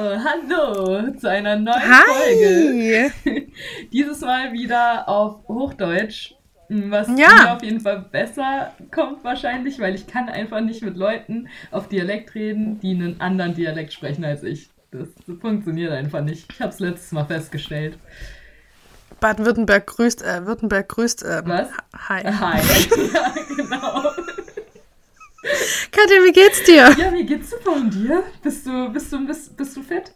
hallo zu einer neuen Hi. Folge. Dieses Mal wieder auf Hochdeutsch, was Ja. mir auf jeden Fall besser kommt wahrscheinlich, weil ich kann einfach nicht mit Leuten auf Dialekt reden, die einen anderen Dialekt sprechen als ich. Das funktioniert einfach nicht. Ich habe es letztes Mal festgestellt. Baden-Württemberg grüßt, äh, Württemberg grüßt, ähm, Was? Hi. Hi. ja, genau. Katja, wie geht's dir? Ja, wie geht's super und dir? Bist du, bist du, bist, bist du fit?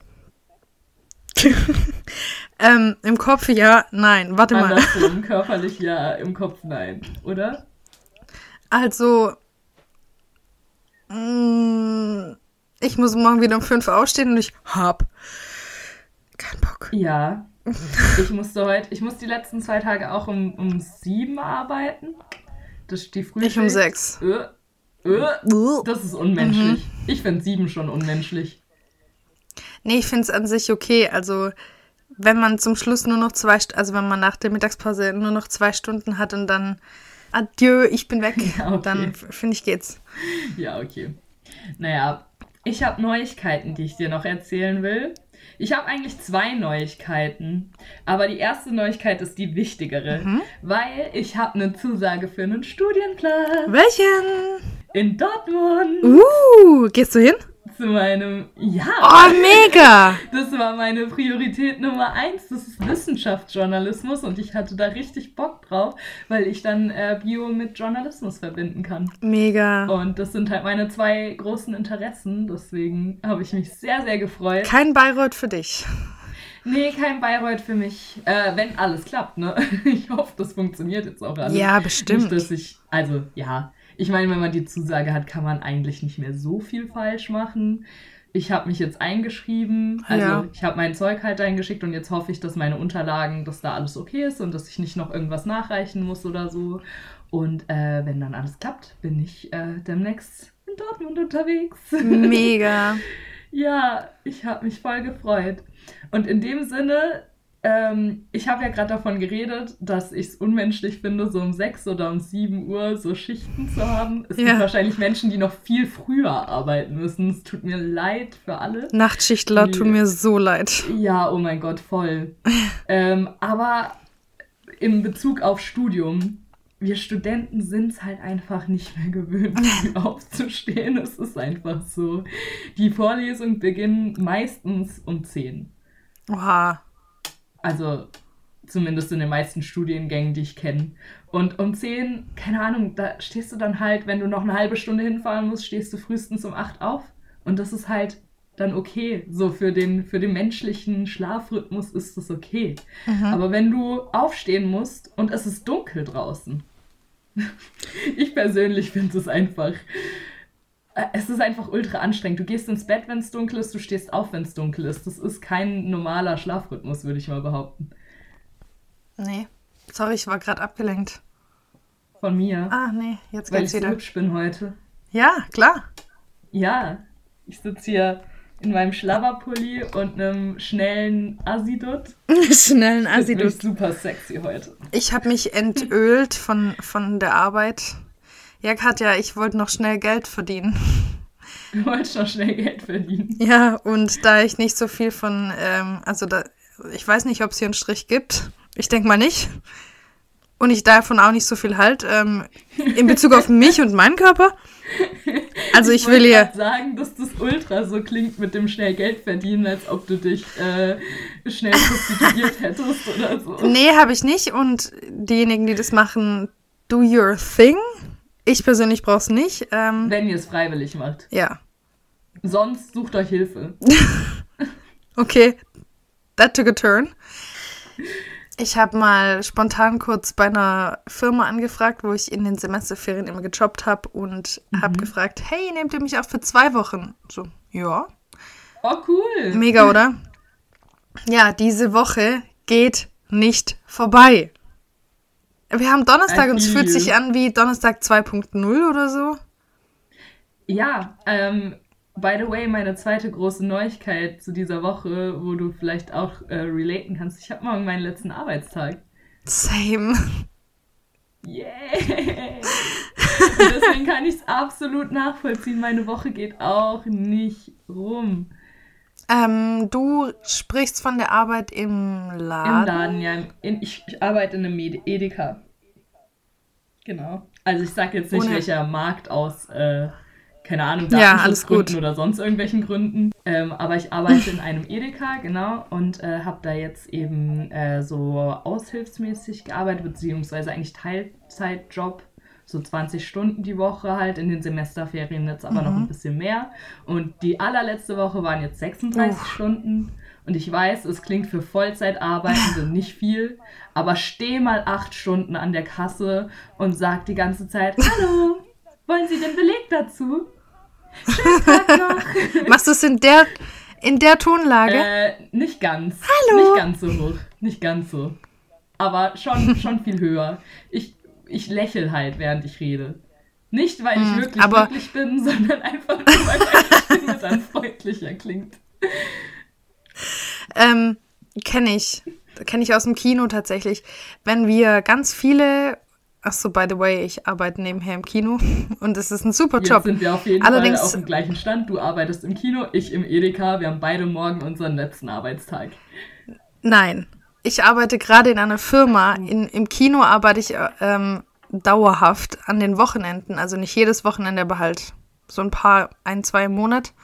ähm, im Kopf ja, nein, warte mal. Andersrum, körperlich ja, im Kopf nein, oder? Also, mm, ich muss morgen wieder um fünf aufstehen und ich hab keinen Bock. Ja. Ich musste heute, ich muss die letzten zwei Tage auch um, um sieben arbeiten. Das ist die Frühschicht. Ich um sechs. Äh, äh, das ist unmenschlich. Ich finde sieben schon unmenschlich. Nee, ich find's an sich okay. Also, wenn man zum Schluss nur noch zwei, also wenn man nach der Mittagspause nur noch zwei Stunden hat und dann Adieu, ich bin weg, Ja, okay. dann finde ich geht's. Ja, okay. Naja, ich habe Neuigkeiten, die ich dir noch erzählen will. Ich habe eigentlich zwei Neuigkeiten, aber die erste Neuigkeit ist die wichtigere, Mhm. weil ich habe eine Zusage für einen Studienplatz Welchen? in Dortmund Uh, gehst du hin? Zu meinem ja. Oh, mega! Das war meine Priorität Nummer eins. Das ist Wissenschaftsjournalismus und ich hatte da richtig Bock drauf, weil ich dann äh, Bio mit Journalismus verbinden kann. Mega. Und das sind halt meine zwei großen Interessen. Deswegen habe ich mich sehr, sehr gefreut. Kein Bayreuth für dich. Nee, kein Bayreuth für mich. Äh, wenn alles klappt, ne? Ich hoffe, das funktioniert jetzt auch alles. Ja, bestimmt. Nicht, dass ich, also, ja. Ich meine, wenn man die Zusage hat, kann man eigentlich nicht mehr so viel falsch machen. Ich habe mich jetzt eingeschrieben, also Ja. ich habe mein Zeug halt eingeschickt und jetzt hoffe ich, dass meine Unterlagen, dass da alles okay ist und dass ich nicht noch irgendwas nachreichen muss oder so. Und äh, wenn dann alles klappt, bin ich äh, demnächst in Dortmund unterwegs. Mega. Ja, ich habe mich voll gefreut. Und in dem Sinne, ähm, ich habe ja gerade davon geredet, dass ich es unmenschlich finde, so um 6 oder um 7 Uhr so Schichten zu haben. Es Ja. gibt wahrscheinlich Menschen, die noch viel früher arbeiten müssen. Es tut mir leid für alle. Nachtschichtler, tut Nee. mir so leid. Ja, oh mein Gott, voll. ähm, aber in Bezug auf Studium, wir Studenten sind es halt einfach nicht mehr gewöhnt, aufzustehen. Es ist einfach so. Die Vorlesungen beginnen meistens um 10. Oha. Also zumindest in den meisten Studiengängen, die ich kenne. Und um 10, keine Ahnung, da stehst du dann halt, wenn du noch eine halbe Stunde hinfahren musst, stehst du frühestens um 8 auf. Und das ist halt dann okay. So für den, für den menschlichen Schlafrhythmus ist das okay. Mhm. Aber wenn du aufstehen musst und es ist dunkel draußen. ich persönlich finde es einfach. Es ist einfach ultra anstrengend. Du gehst ins Bett, wenn es dunkel ist, du stehst auf, wenn es dunkel ist. Das ist kein normaler Schlafrhythmus, würde ich mal behaupten. Nee. Sorry, ich war gerade abgelenkt. Von mir. Ah, nee, jetzt weil ich geht's so wieder. hübsch bin heute. Ja, klar. Ja, ich sitze hier in meinem Schlabberpulli und einem schnellen Assidut. Schnellen Ich bin Assi, du. super sexy heute. Ich habe mich entölt von, von der Arbeit. Ja, Katja, ich wollte noch schnell Geld verdienen. Du wolltest noch schnell Geld verdienen. Ja, und da ich nicht so viel von, ähm, also da, ich weiß nicht, ob es hier einen Strich gibt. Ich denke mal nicht. Und ich davon auch nicht so viel halt, ähm, in Bezug auf mich und meinen Körper. Also ich will wollte hier, sagen, dass das ultra so klingt mit dem schnell Geld verdienen, als ob du dich äh, schnell prostituiert hättest oder so. nee, habe ich nicht. Und diejenigen, die das machen, do your thing. Ich persönlich brauch's nicht. Ähm, Wenn ihr es freiwillig macht. ja, Sonst sucht euch Hilfe. okay. That took a turn. Ich habe mal spontan kurz bei einer Firma angefragt, wo ich in den Semesterferien immer gejobbt habe und habe gefragt, hey, nehmt ihr mich auch für zwei Wochen? So, ja. Oh, cool. Mega, oder? Ja, diese Woche geht nicht vorbei. Wir haben Donnerstag und es fühlt sich an wie Donnerstag 2.0 oder so. Ja, ähm, by the way, meine zweite große Neuigkeit zu dieser Woche, wo du vielleicht auch äh, relaten kannst. Ich habe morgen meinen letzten Arbeitstag. Same. Yeah! Und deswegen kann ich es absolut nachvollziehen. Meine Woche geht auch nicht rum. Ähm, du sprichst von der Arbeit im Laden. Im Laden, ja. In, ich, ich arbeite in einem Med Edeka. Genau. Also ich sage jetzt nicht, Ohne- welcher Markt aus, äh, keine Ahnung, Ja. Datenschutzgründen oder sonst irgendwelchen Gründen. Ähm, aber ich arbeite in einem Edeka, genau, und äh, habe da jetzt eben äh, so aushilfsmäßig gearbeitet, beziehungsweise eigentlich Teilzeitjob. So 20 Stunden die Woche halt, in den Semesterferien jetzt aber noch Mhm. ein bisschen mehr. Und die allerletzte Woche waren jetzt 36 Uff. Stunden. Und ich weiß, es klingt für Vollzeitarbeitende nicht viel, aber steh mal acht Stunden an der Kasse und sag die ganze Zeit, hallo, wollen Sie den Beleg dazu? Schönen Tag noch. Machst du es in der, in der Tonlage? äh, nicht ganz. Hallo. Nicht ganz so hoch. Nicht ganz so. Aber schon, schon viel höher. Ich, ich lächel halt, während ich rede. Nicht, weil ich Hm, wirklich aber- glücklich bin, sondern einfach nur, weil meine Stimme dann freundlicher klingt. Ähm, kenne ich. Kenne ich aus dem Kino tatsächlich. Wenn wir ganz viele. Ach so, by the way, ich arbeite nebenher im Kino und es ist ein super Jetzt Job. sind wir auf jeden Allerdings- Fall auf dem gleichen Stand. Du arbeitest im Kino, ich im Edeka. Wir haben beide morgen unseren letzten Arbeitstag. Nein, ich arbeite gerade in einer Firma. In, Im Kino arbeite ich äh, ähm, dauerhaft an den Wochenenden. Also nicht jedes Wochenende, aber halt so ein paar, ein, zwei im Monat.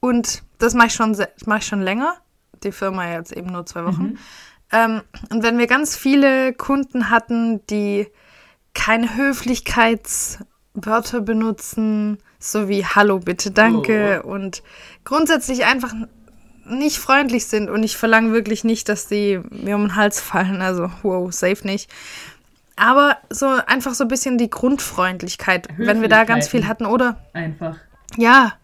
Und das mache ich schon, mache ich schon länger. Die Firma jetzt eben nur zwei Wochen. Ähm, und wenn wir ganz viele Kunden hatten, die keine Höflichkeitswörter benutzen, so wie Hallo, bitte, danke und grundsätzlich einfach nicht freundlich sind und ich verlange wirklich nicht, dass die mir um den Hals fallen, also wow, safe nicht. Aber so einfach so ein bisschen die Grundfreundlichkeit, wenn wir da ganz viel hatten oder Einfach. ja,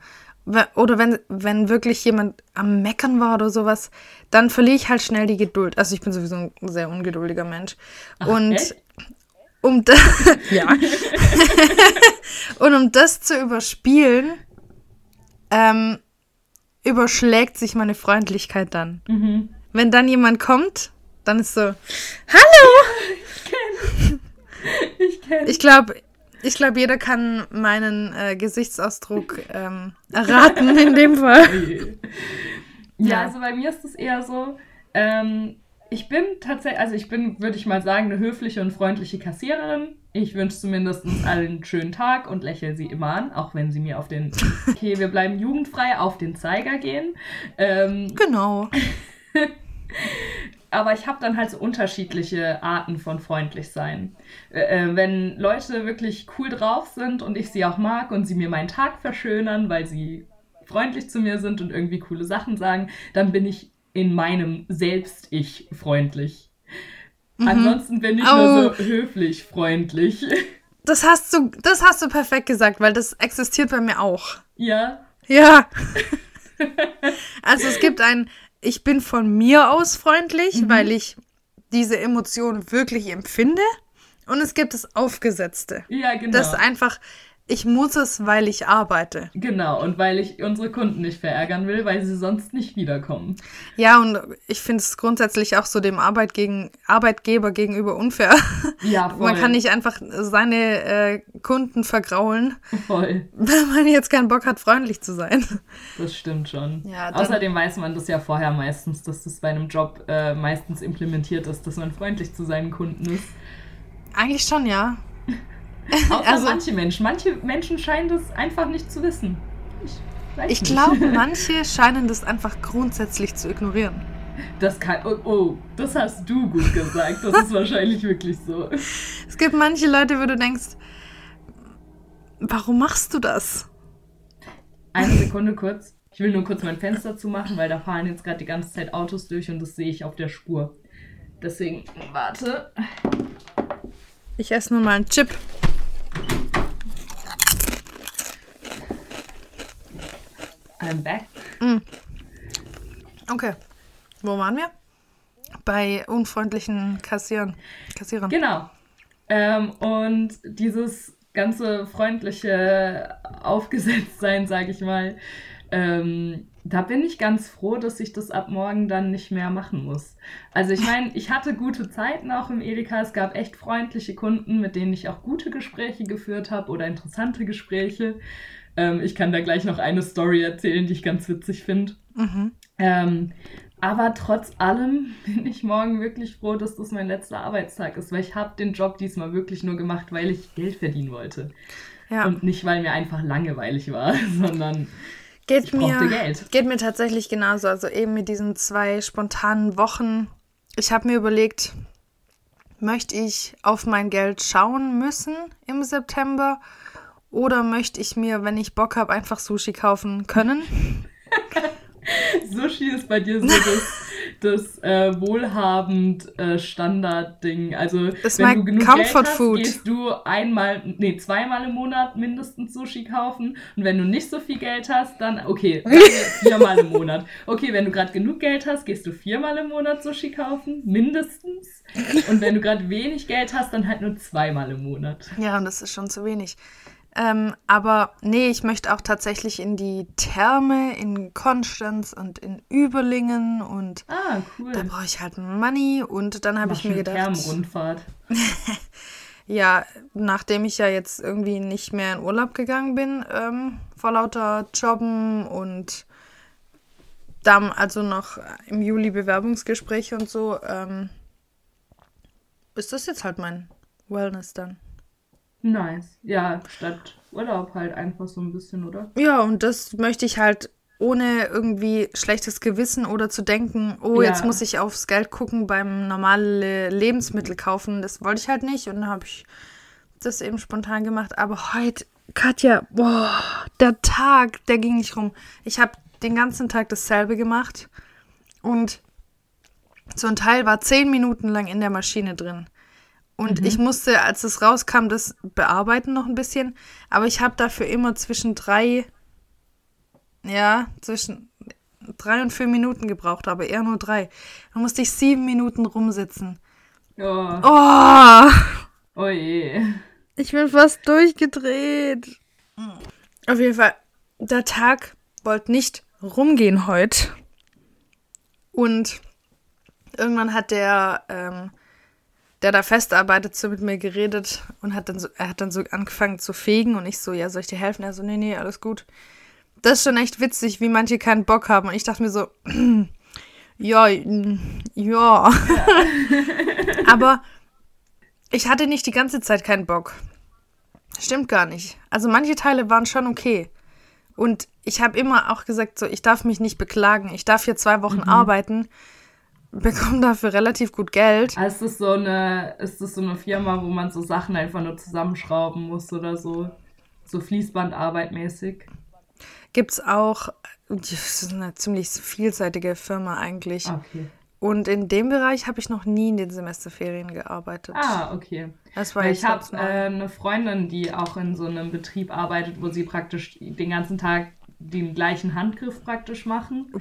oder wenn, wenn wirklich jemand am Meckern war oder sowas, dann verliere ich halt schnell die Geduld. Also ich bin sowieso ein sehr ungeduldiger Mensch. und echt? um das, ja. und um das zu überspielen, ähm, überschlägt sich meine Freundlichkeit dann. Mhm. Wenn dann jemand kommt, dann ist so, hallo! Ich kenne Ich glaube, ich glaub, jeder kann meinen äh, Gesichtsausdruck ähm, erraten in dem Fall. Ja, Ja. also bei mir ist es eher so, ähm, ich bin tatsächlich, also ich bin, würde ich mal sagen, eine höfliche und freundliche Kassiererin. Ich wünsche zumindest allen einen schönen Tag und lächle sie immer an, auch wenn sie mir auf den, okay, wir bleiben jugendfrei, auf den Zeiger gehen. Ähm, Genau. aber ich habe dann halt so unterschiedliche Arten von freundlich sein. Äh, äh, wenn Leute wirklich cool drauf sind und ich sie auch mag und sie mir meinen Tag verschönern, weil sie freundlich zu mir sind und irgendwie coole Sachen sagen, dann bin ich in meinem Selbst-Ich freundlich. Ansonsten bin ich Oh. nur so höflich freundlich. Das hast du, das hast du perfekt gesagt, weil das existiert bei mir auch. ja, Ja. also es gibt ein, ich bin von mir aus freundlich, weil ich diese Emotion wirklich empfinde. Und es gibt das Aufgesetzte. ja, genau. Das einfach, ich muss es, weil ich arbeite. genau, und weil ich unsere Kunden nicht verärgern will, weil sie sonst nicht wiederkommen. Ja, und ich finde es grundsätzlich auch so dem Arbeit gegen, Arbeitgeber gegenüber unfair. Ja, voll. Man kann nicht einfach seine äh, Kunden vergraulen, Voll. wenn man jetzt keinen Bock hat, freundlich zu sein. Das stimmt schon. Ja, Außerdem weiß man das ja vorher meistens, dass das bei einem Job äh, meistens implementiert ist, dass man freundlich zu seinen Kunden ist. Eigentlich schon, ja. Außer Also- manche Menschen. Manche Menschen scheinen das einfach nicht zu wissen. Ich, Ich glaube, manche scheinen das einfach grundsätzlich zu ignorieren. Das kann. Oh, oh, das hast du gut gesagt. Das ist wahrscheinlich wirklich so. Es gibt manche Leute, wo du denkst, warum machst du das? Eine Sekunde kurz. Ich will nur kurz mein Fenster zumachen, weil da fahren jetzt gerade die ganze Zeit Autos durch und das sehe ich auf der Spur. Deswegen, warte. Ich esse nur mal einen Chip. I'm back. Okay. Wo waren wir? Bei unfreundlichen Kassieren. Kassierern. Genau. Ähm, und dieses ganze freundliche Aufgesetztsein, sage ich mal, ähm, da bin ich ganz froh, dass ich das ab morgen dann nicht mehr machen muss. Also ich meine, ich hatte gute Zeiten auch im Edeka. Es gab echt freundliche Kunden, mit denen ich auch gute Gespräche geführt habe oder interessante Gespräche. Ähm, ich kann da gleich noch eine Story erzählen, die ich ganz witzig finde. Mhm. Ähm, aber trotz allem bin ich morgen wirklich froh, dass das mein letzter Arbeitstag ist, weil ich habe den Job diesmal wirklich nur gemacht, weil ich Geld verdienen wollte. Ja. Und nicht, weil mir einfach langweilig war, sondern geht ich mir, Geld. Geht mir tatsächlich genauso. Also eben mit diesen zwei spontanen Wochen. Ich habe mir überlegt, möchte ich auf mein Geld schauen müssen im September oder möchte ich mir, wenn ich Bock habe, einfach Sushi kaufen können? Sushi ist bei dir so das, das äh, wohlhabend äh, Standardding. Also das wenn du genug Comfort Geld hast, Food. gehst du einmal, nee, zweimal im Monat mindestens Sushi kaufen. Und wenn du nicht so viel Geld hast, dann okay, viermal im Monat. Okay, wenn du gerade genug Geld hast, gehst du viermal im Monat Sushi kaufen, mindestens. Und wenn du gerade wenig Geld hast, dann halt nur zweimal im Monat. Ja, und das ist schon zu wenig. Ähm, aber nee, ich möchte auch tatsächlich in die Therme in Konstanz und in Überlingen und ah, cool. da brauche ich halt Money und dann habe ich mir gedacht. Thermenrundfahrt. ja, nachdem ich ja jetzt irgendwie nicht mehr in Urlaub gegangen bin, ähm, vor lauter Jobben und dann also noch im Juli Bewerbungsgespräche und so, ähm, ist das jetzt halt mein Wellness dann. Nice. Ja, statt Urlaub halt einfach so ein bisschen, oder? Ja, und das möchte ich halt ohne irgendwie schlechtes Gewissen oder zu denken, oh, ja. jetzt muss ich aufs Geld gucken beim normalen Lebensmittel kaufen. Das wollte ich halt nicht und dann habe ich das eben spontan gemacht. Aber heute, Katja, boah, der Tag, der ging nicht rum. Ich habe den ganzen Tag dasselbe gemacht und so ein Teil war zehn Minuten lang in der Maschine drin. Und mhm. ich musste, als es rauskam, das bearbeiten noch ein bisschen. Aber ich habe dafür immer zwischen drei, ja, zwischen drei und vier Minuten gebraucht, aber eher nur drei. Da musste ich sieben Minuten rumsitzen. Oh. Oh, oh je. Ich bin fast durchgedreht. Auf jeden Fall, der Tag wollte nicht rumgehen heute. Und irgendwann hat der ähm, der da festarbeitet, so mit mir geredet und hat dann so, er hat dann so angefangen zu fegen und ich so, ja, soll ich dir helfen? Er so, nee, nee, alles gut. Das ist schon echt witzig, wie manche keinen Bock haben. Und ich dachte mir so, ja, ja. ja. Aber ich hatte nicht die ganze Zeit keinen Bock. Stimmt gar nicht. Also manche Teile waren schon okay. Und ich habe immer auch gesagt, so, ich darf mich nicht beklagen. Ich darf hier zwei Wochen mhm. arbeiten bekommen dafür relativ gut Geld. Also ist, das so eine, ist das so eine Firma, wo man so Sachen einfach nur zusammenschrauben muss oder so? So Fließbandarbeit mäßig? Gibt's auch, das ist eine ziemlich vielseitige Firma eigentlich. Okay. Und in dem Bereich habe ich noch nie in den Semesterferien gearbeitet. Ah, okay. Das war ich habe äh, eine Freundin, die auch in so einem Betrieb arbeitet, wo sie praktisch den ganzen Tag den gleichen Handgriff praktisch machen.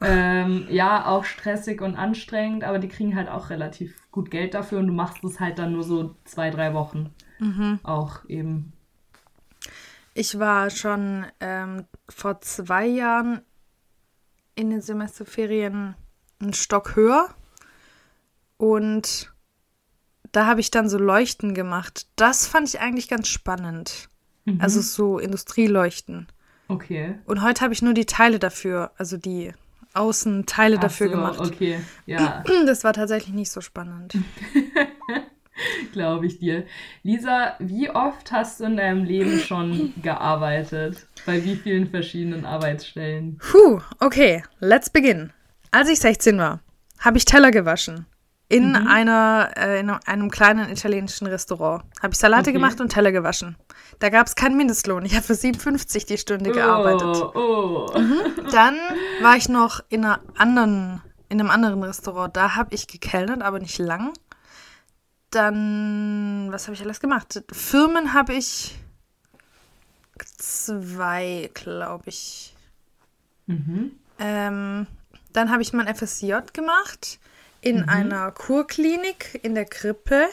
Ähm, ja, auch stressig und anstrengend, aber die kriegen halt auch relativ gut Geld dafür und du machst es halt dann nur so zwei, drei Wochen. Mhm. Auch eben. Ich war schon ähm, vor zwei Jahren in den Semesterferien einen Stock höher und da habe ich dann so Leuchten gemacht. Das fand ich eigentlich ganz spannend. Mhm. Also so Industrieleuchten. Okay. Und heute habe ich nur die Teile dafür, also die Außenteile Ach dafür so, gemacht. Okay, ja. Das war tatsächlich nicht so spannend. Glaube ich dir. Lisa, wie oft hast du in deinem Leben schon gearbeitet? Bei wie vielen verschiedenen Arbeitsstellen? Puh, okay, let's begin. Als ich 16 war, habe ich Teller gewaschen in, mhm. einer, äh, in einem kleinen italienischen Restaurant. Habe ich Salate okay. gemacht und Teller gewaschen. Da gab es keinen Mindestlohn. Ich habe für 57 die Stunde oh, gearbeitet. Oh. Mhm. Dann war ich noch in, einer anderen, in einem anderen Restaurant. Da habe ich gekellnert, aber nicht lang. Dann, was habe ich alles gemacht? Firmen habe ich zwei, glaube ich. Mhm. Ähm, dann habe ich mein FSJ gemacht in mhm. einer Kurklinik in der Krippe.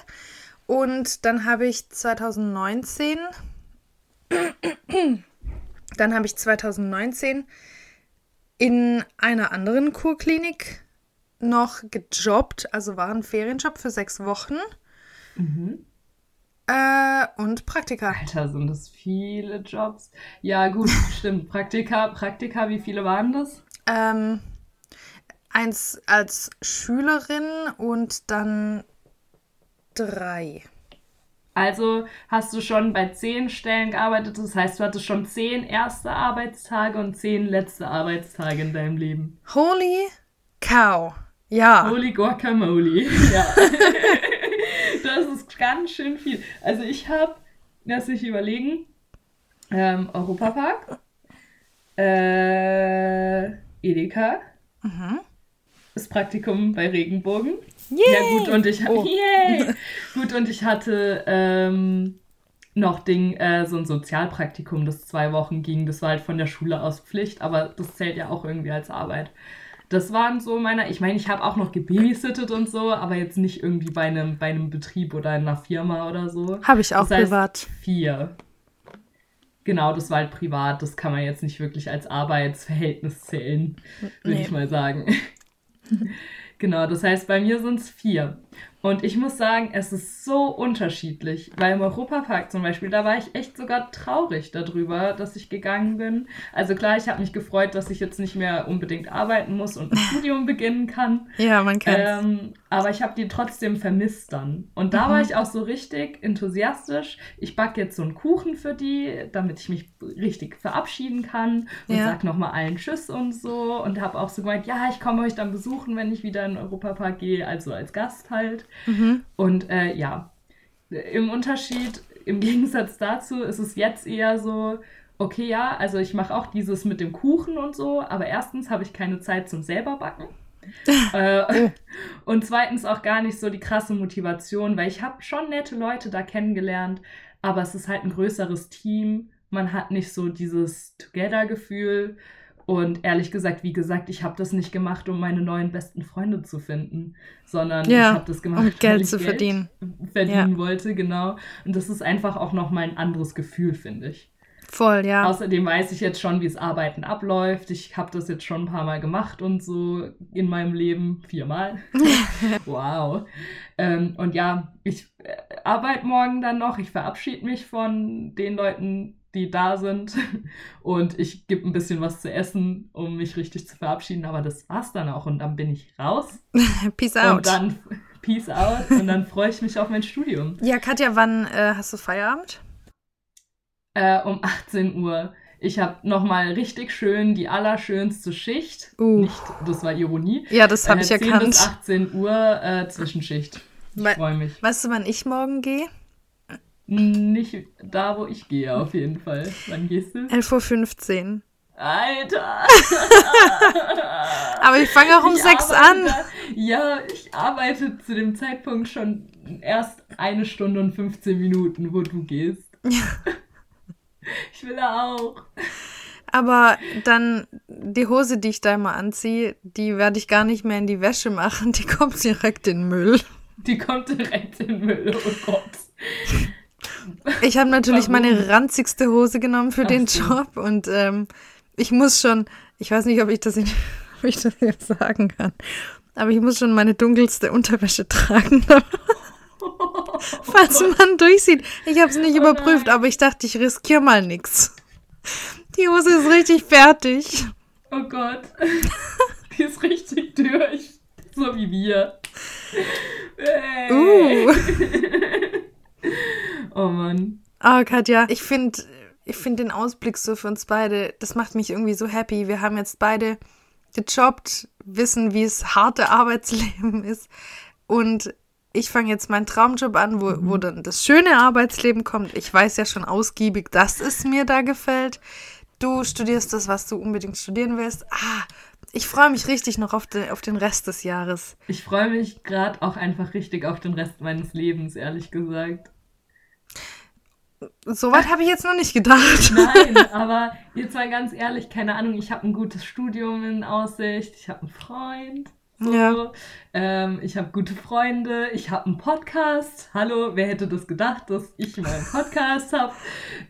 Und dann habe ich 2019, dann habe ich 2019 in einer anderen Kurklinik noch gejobbt, also war ein Ferienjob für sechs Wochen. Mhm. Äh, und Praktika. Alter, sind das viele Jobs. Ja, gut, stimmt. Praktika, Praktika, wie viele waren das? Ähm, eins als Schülerin und dann drei. Also hast du schon bei zehn Stellen gearbeitet, das heißt, du hattest schon zehn erste Arbeitstage und zehn letzte Arbeitstage in deinem Leben. Holy cow. Ja. Holy guacamole. Ja. das ist ganz schön viel. Also ich habe, lass mich überlegen, ähm, Europapark, äh, Edeka, Mhm. Das Praktikum bei Regenbogen. Yay. Ja, gut, und ich, Oh. Yay. gut, und ich hatte ähm, noch Ding, äh, so ein Sozialpraktikum, das zwei Wochen ging. Das war halt von der Schule aus Pflicht, aber das zählt ja auch irgendwie als Arbeit. Das waren so meine, ich meine, ich habe auch noch gebabysittet und so, aber jetzt nicht irgendwie bei einem, bei einem Betrieb oder in einer Firma oder so. Habe ich auch Das heißt, privat. Vier. Genau, das war halt privat. Das kann man jetzt nicht wirklich als Arbeitsverhältnis zählen, würde Nee. ich mal sagen. genau, das heißt, bei mir sind es vier. Und ich muss sagen, es ist so unterschiedlich, weil im Europapark zum Beispiel, da war ich echt sogar traurig darüber, dass ich gegangen bin. Also klar, ich habe mich gefreut, dass ich jetzt nicht mehr unbedingt arbeiten muss und ein Studium beginnen kann. Ja, man kennt's. Ähm, aber ich habe die trotzdem vermisst dann. Und da Mhm. war ich auch so richtig enthusiastisch. Ich backe jetzt so einen Kuchen für die, damit ich mich richtig verabschieden kann und Ja. sag nochmal allen Tschüss und so. Und habe auch so gemeint, ja, ich komme euch dann besuchen, wenn ich wieder in den Europapark gehe, also als Gast halt. Mhm. Und äh, ja, im Unterschied, im Gegensatz dazu ist es jetzt eher so, okay, ja, also ich mache auch dieses mit dem Kuchen und so, aber erstens habe ich keine Zeit zum selber backen. äh, Und zweitens auch gar nicht so die krasse Motivation, weil ich habe schon nette Leute da kennengelernt, aber es ist halt ein größeres Team. Man hat nicht so dieses Together-Gefühl. Und ehrlich gesagt, wie gesagt, ich habe das nicht gemacht, um meine neuen besten Freunde zu finden, sondern Ja, ich habe das gemacht, um weil Geld ich zu verdienen. verdienen wollte, genau. Und das ist einfach auch nochmal ein anderes Gefühl, finde ich. Voll, ja. Außerdem weiß ich jetzt schon, wie es Arbeiten abläuft. Ich habe das jetzt schon ein paar Mal gemacht und so in meinem Leben. Viermal. wow. Ähm, und ja, ich äh, arbeite morgen dann noch. Ich verabschiede mich von den Leuten, die da sind. Und ich gebe ein bisschen was zu essen, um mich richtig zu verabschieden. Aber das war's dann auch. Und dann bin ich raus. Peace out. Und dann Peace out. Und dann freue ich mich auf mein Studium. ja, Katja, wann äh, hast du Feierabend? Äh, um 18 Uhr. Ich habe nochmal richtig schön die allerschönste Schicht. Uh. Nicht, das war Ironie. Ja, das habe Äh, ich 10 bis erkannt. 18 Uhr äh, Zwischenschicht. Ich freue mich. Weißt du, wann ich morgen gehe? Nicht da, wo ich gehe, auf jeden Fall. Wann gehst du? 11.15 Uhr. Alter! Aber ich fange auch um Ich 6 arbeite an. Da, ja, ich arbeite zu dem Zeitpunkt schon erst eine Stunde und 15 Minuten, wo du gehst. Ich will auch. Aber dann die Hose, die ich da immer anziehe, die werde ich gar nicht mehr in die Wäsche machen. Die kommt direkt in den Müll. Die kommt direkt in den Müll, oh Gott. Ich habe natürlich Warum? meine ranzigste Hose genommen für Ach den so. Job und ähm, ich muss schon, ich weiß nicht, ob ich das, in, ob ich das jetzt sagen kann, aber ich muss schon meine dunkelste Unterwäsche tragen, falls man durchsieht. Ich habe es nicht Oh überprüft, nein. aber ich dachte, ich riskiere mal nichts. Die Hose ist richtig fertig. Oh Gott. Die ist richtig durch. So wie wir. Hey. Uh. Oh Mann. Oh, Katja, ich finde ich find den Ausblick so für uns beide, das macht mich irgendwie so happy. Wir haben jetzt beide gejobbt, wissen, wie es harte Arbeitsleben ist. Und ich fange jetzt meinen Traumjob an, wo, wo dann das schöne Arbeitsleben kommt. Ich weiß ja schon ausgiebig, dass es mir da gefällt. Du studierst das, was du unbedingt studieren willst. Ah, ich freue mich richtig noch auf den, auf den Rest des Jahres. Ich freue mich gerade auch einfach richtig auf den Rest meines Lebens, ehrlich gesagt. Soweit habe ich jetzt noch nicht gedacht. Nein, aber jetzt mal ganz ehrlich, keine Ahnung, ich habe ein gutes Studium in Aussicht, ich habe einen Freund. So. Ja. Ähm, ich habe gute Freunde, ich habe einen Podcast. Hallo, wer hätte das gedacht, dass ich mal einen Podcast habe?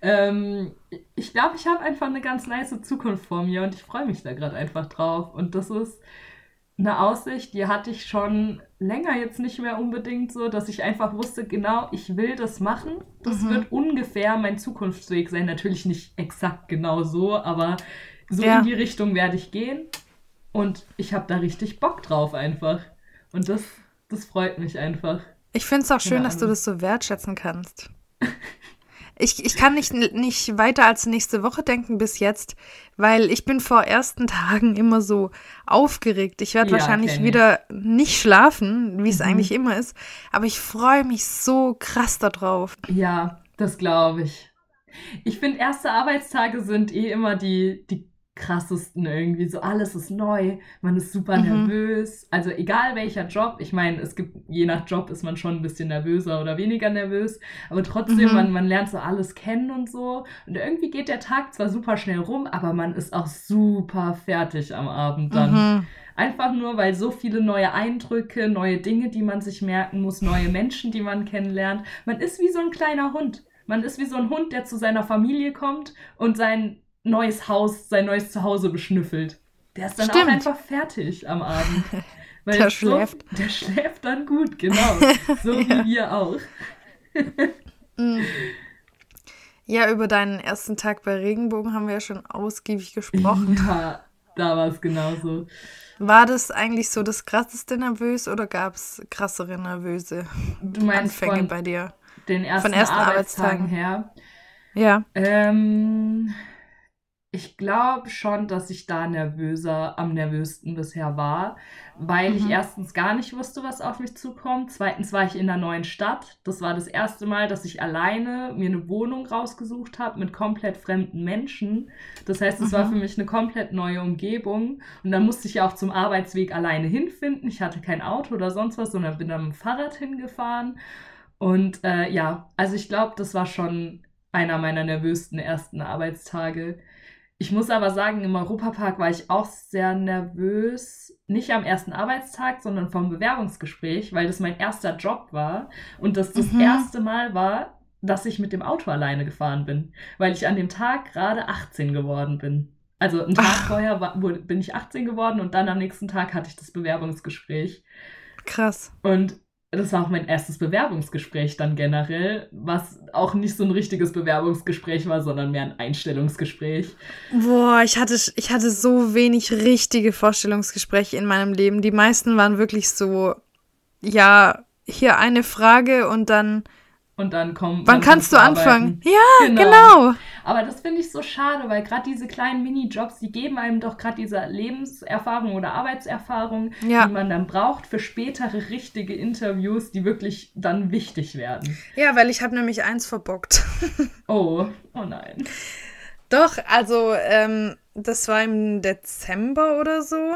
Ähm, ich glaube, ich habe einfach eine ganz nice Zukunft vor mir und ich freue mich da gerade einfach drauf. Und das ist eine Aussicht, die hatte ich schon länger jetzt nicht mehr unbedingt so, dass ich einfach wusste, genau, ich will das machen. Das Mhm. wird ungefähr mein Zukunftsweg sein. Natürlich nicht exakt genau so, aber so Ja. in die Richtung werde ich gehen. Und ich habe da richtig Bock drauf einfach. Und das, das freut mich einfach. Ich finde es auch schön, dass du das so wertschätzen kannst. Ich, ich kann nicht, nicht weiter als nächste Woche denken bis jetzt, weil ich bin vor ersten Tagen immer so aufgeregt. Ich werde ja, wahrscheinlich wieder nicht schlafen, wie es mhm. eigentlich immer ist. Aber ich freue mich so krass darauf. Ja, das glaube ich. Ich finde, erste Arbeitstage sind eh immer die, die krassesten irgendwie. So alles ist neu, man ist super mhm. nervös. Also egal welcher Job, ich meine, es gibt, je nach Job ist man schon ein bisschen nervöser oder weniger nervös, aber trotzdem, mhm. man, man lernt so alles kennen und so. Und irgendwie geht der Tag zwar super schnell rum, aber man ist auch super fertig am Abend dann. Mhm. Einfach nur, weil so viele neue Eindrücke, neue Dinge, die man sich merken muss, neue Menschen, die man kennenlernt. Man ist wie so ein kleiner Hund. Man ist wie so ein Hund, der zu seiner Familie kommt und sein neues Haus, sein neues Zuhause beschnüffelt. Der ist dann Stimmt. auch einfach fertig am Abend. der schläft. So, der schläft dann gut, genau. So wie wir auch. Mm. ja, über deinen ersten Tag bei Regenbogen haben wir ja schon ausgiebig gesprochen. Ja, da war es genauso. War das eigentlich so das krasseste nervös oder gab es krassere nervöse Anfänge bei dir? Den ersten, von ersten Arbeitstagen, Arbeitstagen her. Ja. Ähm, ich glaube schon, dass ich da nervöser, am nervösten bisher war, weil mhm. ich erstens gar nicht wusste, was auf mich zukommt. Zweitens war ich in einer neuen Stadt. Das war das erste Mal, dass ich alleine mir eine Wohnung rausgesucht habe mit komplett fremden Menschen. Das heißt, es mhm. war für mich eine komplett neue Umgebung. Und dann musste ich ja auch zum Arbeitsweg alleine hinfinden. Ich hatte kein Auto oder sonst was, sondern bin dann mit dem Fahrrad hingefahren. Und äh, ja, also ich glaube, das war schon einer meiner nervösten ersten Arbeitstage. Ich muss aber sagen, im Europapark war ich auch sehr nervös. Nicht am ersten Arbeitstag, sondern vom Bewerbungsgespräch, weil das mein erster Job war und das das mhm. erste Mal war, dass ich mit dem Auto alleine gefahren bin, weil ich an dem Tag gerade 18 geworden bin. Also einen Tag Ach. vorher war, bin ich 18 geworden und dann am nächsten Tag hatte ich das Bewerbungsgespräch. Krass. Und das war auch mein erstes Bewerbungsgespräch dann generell, was auch nicht so ein richtiges Bewerbungsgespräch war, sondern mehr ein Einstellungsgespräch. Boah, ich hatte, ich hatte so wenig richtige Vorstellungsgespräche in meinem Leben. Die meisten waren wirklich so, ja, hier eine Frage und dann und dann kommt. Wann kannst du anfangen? Ja, genau. genau. Aber das finde ich so schade, weil gerade diese kleinen Minijobs, die geben einem doch gerade diese Lebenserfahrung oder Arbeitserfahrung, ja. die man dann braucht für spätere richtige Interviews, die wirklich dann wichtig werden. Ja, weil ich habe nämlich eins verbockt. oh, oh nein. Doch, also ähm, das war im Dezember oder so.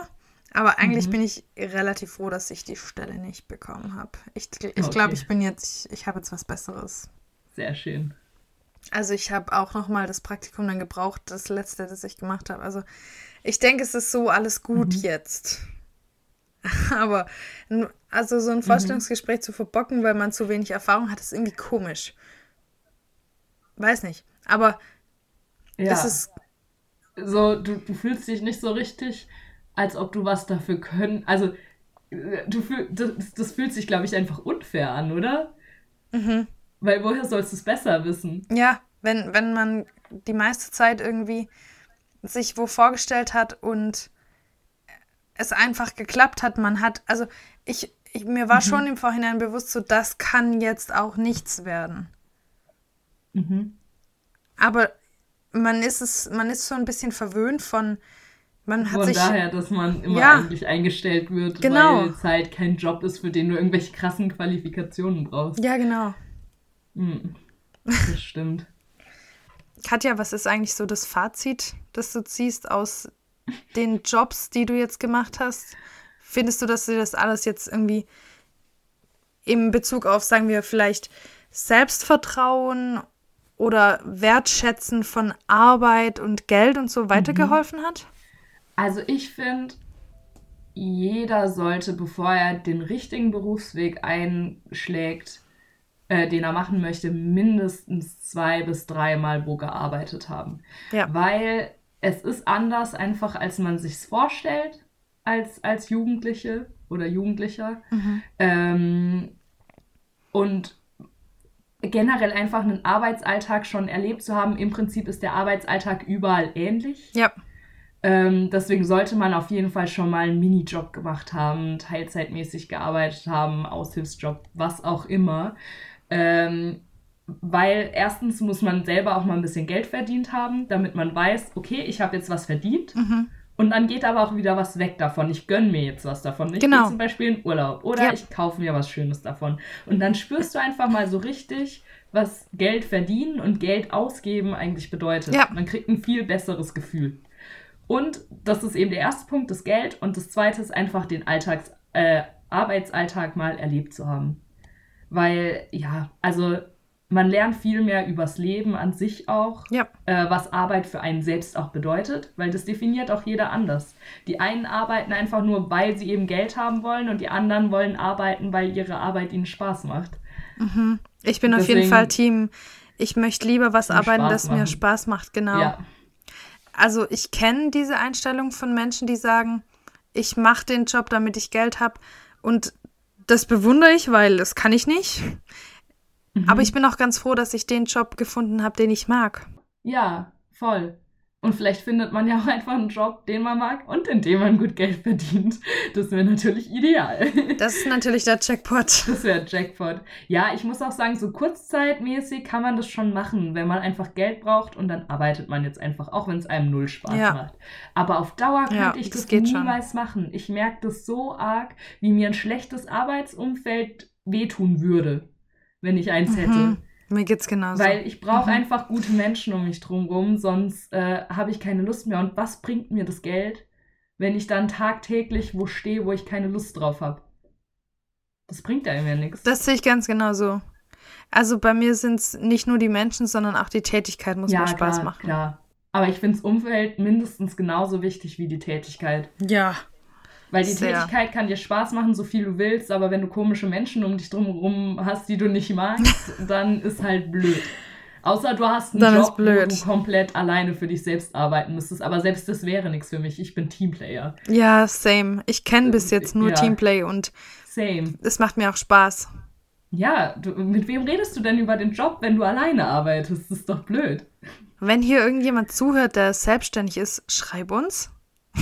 Aber eigentlich mhm. bin ich relativ froh, dass ich die Stelle nicht bekommen habe. Ich, ich okay. glaube, ich bin jetzt, ich, ich habe jetzt was Besseres. Sehr schön. Also ich habe auch noch mal das Praktikum dann gebraucht, das letzte, das ich gemacht habe. Also ich denke, es ist so alles gut mhm. jetzt. Aber also so ein mhm. Vorstellungsgespräch mhm. zu verbocken, weil man zu wenig Erfahrung hat, ist irgendwie komisch. Weiß nicht. Aber ja. es ist so, du, du fühlst dich nicht so richtig als ob du was dafür können. Also, du fühl, das, das fühlt sich, glaube ich, einfach unfair an, oder? Mhm. Weil woher sollst du es besser wissen? Ja, wenn, wenn man die meiste Zeit irgendwie sich wo vorgestellt hat und es einfach geklappt hat, man hat, also ich, ich mir war mhm. schon im Vorhinein bewusst, so das kann jetzt auch nichts werden. Mhm. Aber man ist es, man ist so ein bisschen verwöhnt von, man hat Von sich, daher, dass man immer ja, eigentlich eingestellt wird, genau. weil es halt kein Job ist, für den du irgendwelche krassen Qualifikationen brauchst. Ja, genau. Hm. Das stimmt. Katja, was ist eigentlich so das Fazit, das du ziehst aus den Jobs, die du jetzt gemacht hast? Findest du, dass dir das alles jetzt irgendwie im Bezug auf, sagen wir, vielleicht Selbstvertrauen oder Wertschätzen von Arbeit und Geld und so weitergeholfen mhm. hat? Also ich finde, jeder sollte, bevor er den richtigen Berufsweg einschlägt, äh, den er machen möchte, mindestens zwei bis dreimal wo gearbeitet haben. Ja. Weil es ist anders einfach, als man sich vorstellt als, als Jugendliche oder Jugendlicher. Mhm. Ähm, und generell einfach einen Arbeitsalltag schon erlebt zu haben. Im Prinzip ist der Arbeitsalltag überall ähnlich. Ja. Ähm, deswegen sollte man auf jeden Fall schon mal einen Minijob gemacht haben, teilzeitmäßig gearbeitet haben, Aushilfsjob, was auch immer. Ähm, weil erstens muss man selber auch mal ein bisschen Geld verdient haben, damit man weiß, okay, ich habe jetzt was verdient. Mhm. Und dann geht aber auch wieder was weg davon. Ich gönne mir jetzt was davon. Ich Genau. gehe zum Beispiel in Urlaub oder Ja. ich kaufe mir was Schönes davon. Und dann spürst du einfach mal so richtig, was Geld verdienen und Geld ausgeben eigentlich bedeutet. Ja. Man kriegt ein viel besseres Gefühl. Und das ist eben der erste Punkt, das Geld. Und das zweite ist einfach den Alltags, äh, Arbeitsalltag mal erlebt zu haben. Weil, ja, also man lernt viel mehr übers Leben an sich auch Ja. äh, was Arbeit für einen selbst auch bedeutet, weil das definiert auch jeder anders. Die einen arbeiten einfach nur, weil sie eben Geld haben wollen und die anderen wollen arbeiten, weil ihre Arbeit ihnen Spaß macht. Ich bin auf jeden Deswegen- Fall Team. Ich möchte lieber was arbeiten, Spaß das mir machen. Spaß macht, genau. Ja, Also ich kenne diese Einstellung von Menschen, die sagen, ich mache den Job, damit ich Geld habe. Und das bewundere ich, weil das kann ich nicht. Mhm. Aber ich bin auch ganz froh, dass ich den Job gefunden habe, den ich mag. ja, voll. Und vielleicht findet man ja auch einfach einen Job, den man mag und in dem man gut Geld verdient. Das wäre natürlich ideal. Das ist natürlich der Jackpot. Das wäre Jackpot. Ja, ich muss auch sagen, so kurzzeitmäßig kann man das schon machen, wenn man einfach Geld braucht und dann arbeitet man jetzt einfach, auch wenn es einem null Spaß Ja. macht. Aber auf Dauer könnte Ja, ich das das, geht schon. niemals machen. Ich merke das so arg, wie mir ein schlechtes Arbeitsumfeld wehtun würde, wenn ich eins hätte. Mir geht's genauso. Weil ich brauche Mhm. einfach gute Menschen um mich drum rum, sonst äh, habe ich keine Lust mehr. Und was bringt mir das Geld, wenn ich dann tagtäglich wo stehe, wo ich keine Lust drauf habe? Das bringt einem ja nichts. das sehe ich ganz genauso. Also bei mir sind es nicht nur die Menschen, sondern auch die Tätigkeit muss mir Spaß klar, machen. Klar. Aber ich finde das Umfeld mindestens genauso wichtig wie die Tätigkeit. Ja. Weil die Sehr. Tätigkeit kann dir Spaß machen, so viel du willst, aber wenn du komische Menschen um dich drumherum hast, die du nicht magst, dann ist halt blöd. Außer du hast einen Dann Job, blöd. wo du komplett alleine für dich selbst arbeiten müsstest. Aber selbst das wäre nichts für mich. Ich bin Teamplayer. Ja, same. Ich kenne bis jetzt nur Ja. Teamplay und Same. es macht mir auch Spaß. Ja, du, mit wem redest du denn über den Job, wenn du alleine arbeitest? Das ist doch blöd. Wenn hier irgendjemand zuhört, der selbstständig ist, schreib uns.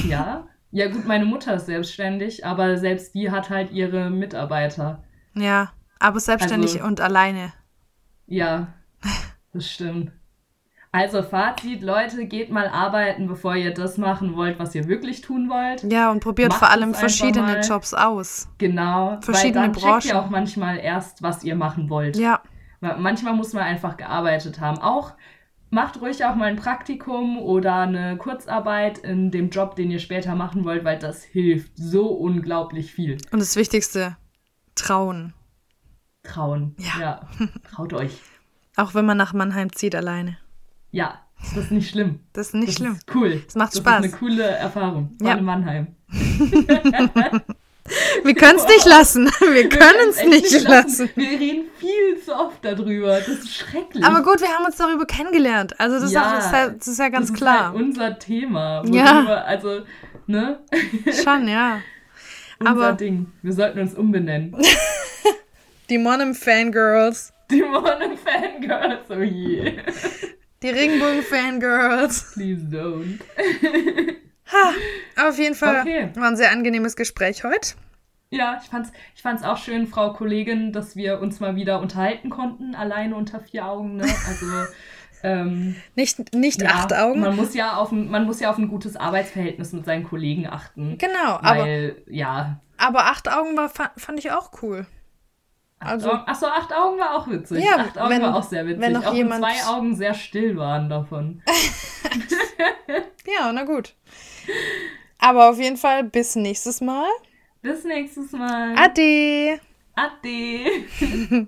Ja? Ja, gut, meine Mutter ist selbstständig, aber selbst die hat halt ihre Mitarbeiter. Ja, aber selbstständig Also- und alleine. Ja, das stimmt. Also Fazit, Leute, geht mal arbeiten, bevor ihr das machen wollt, was ihr wirklich tun wollt. Ja, und probiert Macht vor allem verschiedene mal. Jobs aus. Genau, Verschiedene weil dann checkt Branchen. ihr auch manchmal erst, was ihr machen wollt. Ja, Manchmal muss man einfach gearbeitet haben. Auch macht ruhig auch mal ein Praktikum oder eine Kurzarbeit in dem Job, den ihr später machen wollt, weil das hilft so unglaublich viel. und das Wichtigste, trauen. Trauen. Ja. Traut euch. Auch wenn man nach Mannheim zieht alleine. Ja, das ist nicht schlimm. Das ist nicht das schlimm. Ist cool. Es macht das Spaß. ist eine coole Erfahrung. Vor Ja. in Mannheim. Wir können es nicht lassen. Wir können es echt nicht lassen. Wir reden viel zu oft darüber. Das ist schrecklich. Aber gut, wir haben uns darüber kennengelernt. Also das, Ja, ist, ja- das ist ja ganz das klar. Ist halt unser Thema. Ja. Also, ne? Schon, ja. Unser Aber- Ding. Wir sollten uns umbenennen. Die Monem Fangirls. Die Morning Fangirls. Oh je. Die Regenbogen Fangirls. Please don't. Auf jeden Fall Okay. war ein sehr angenehmes Gespräch heute. Ja, ich fand's, ich fand's auch schön, Frau Kollegin, dass wir uns mal wieder unterhalten konnten, alleine unter vier Augen. Ne? Also, ähm, Nicht, nicht ja, acht Augen. Man muss, ja auf ein, man muss ja auf ein gutes Arbeitsverhältnis mit seinen Kollegen achten. Genau, aber, Weil, ja. aber acht Augen war, fa- fand ich auch cool. Also, Augen- Ach so, acht Augen war auch witzig. Ja, acht Augen wenn- war auch sehr witzig. wenn noch auch jemand- wenn zwei Augen sehr still waren davon. ja, na gut. Aber auf jeden Fall bis nächstes Mal. Bis nächstes Mal. Ade. Ade.